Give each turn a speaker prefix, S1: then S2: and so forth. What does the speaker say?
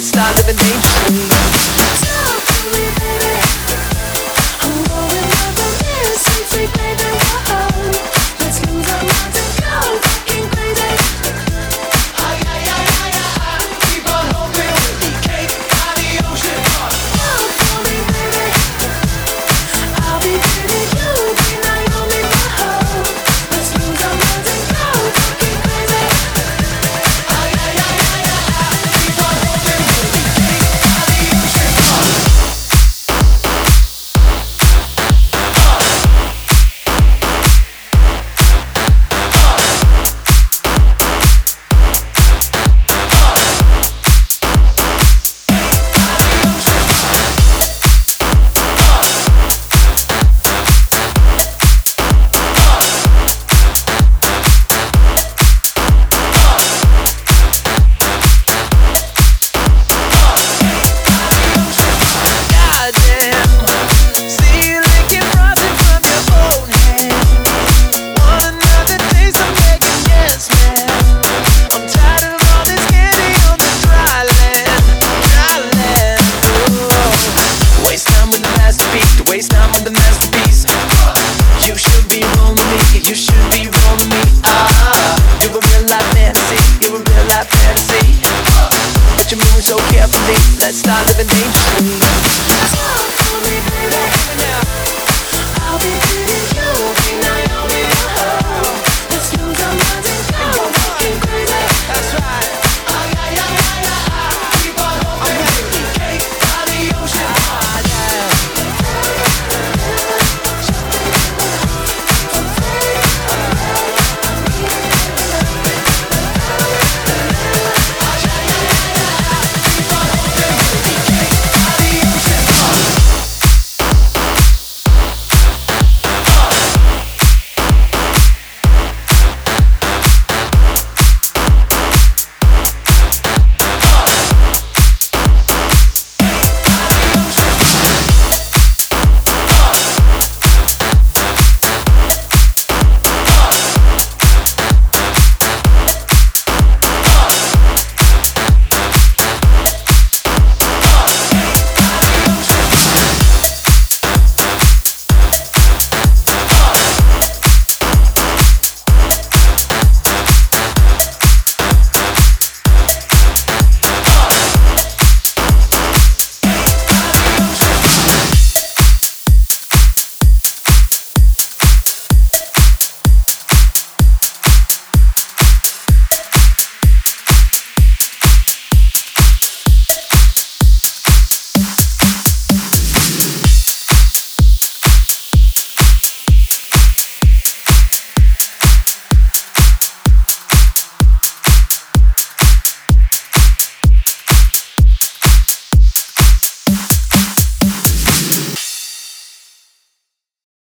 S1: let's start living dangerously. Talk to living baby.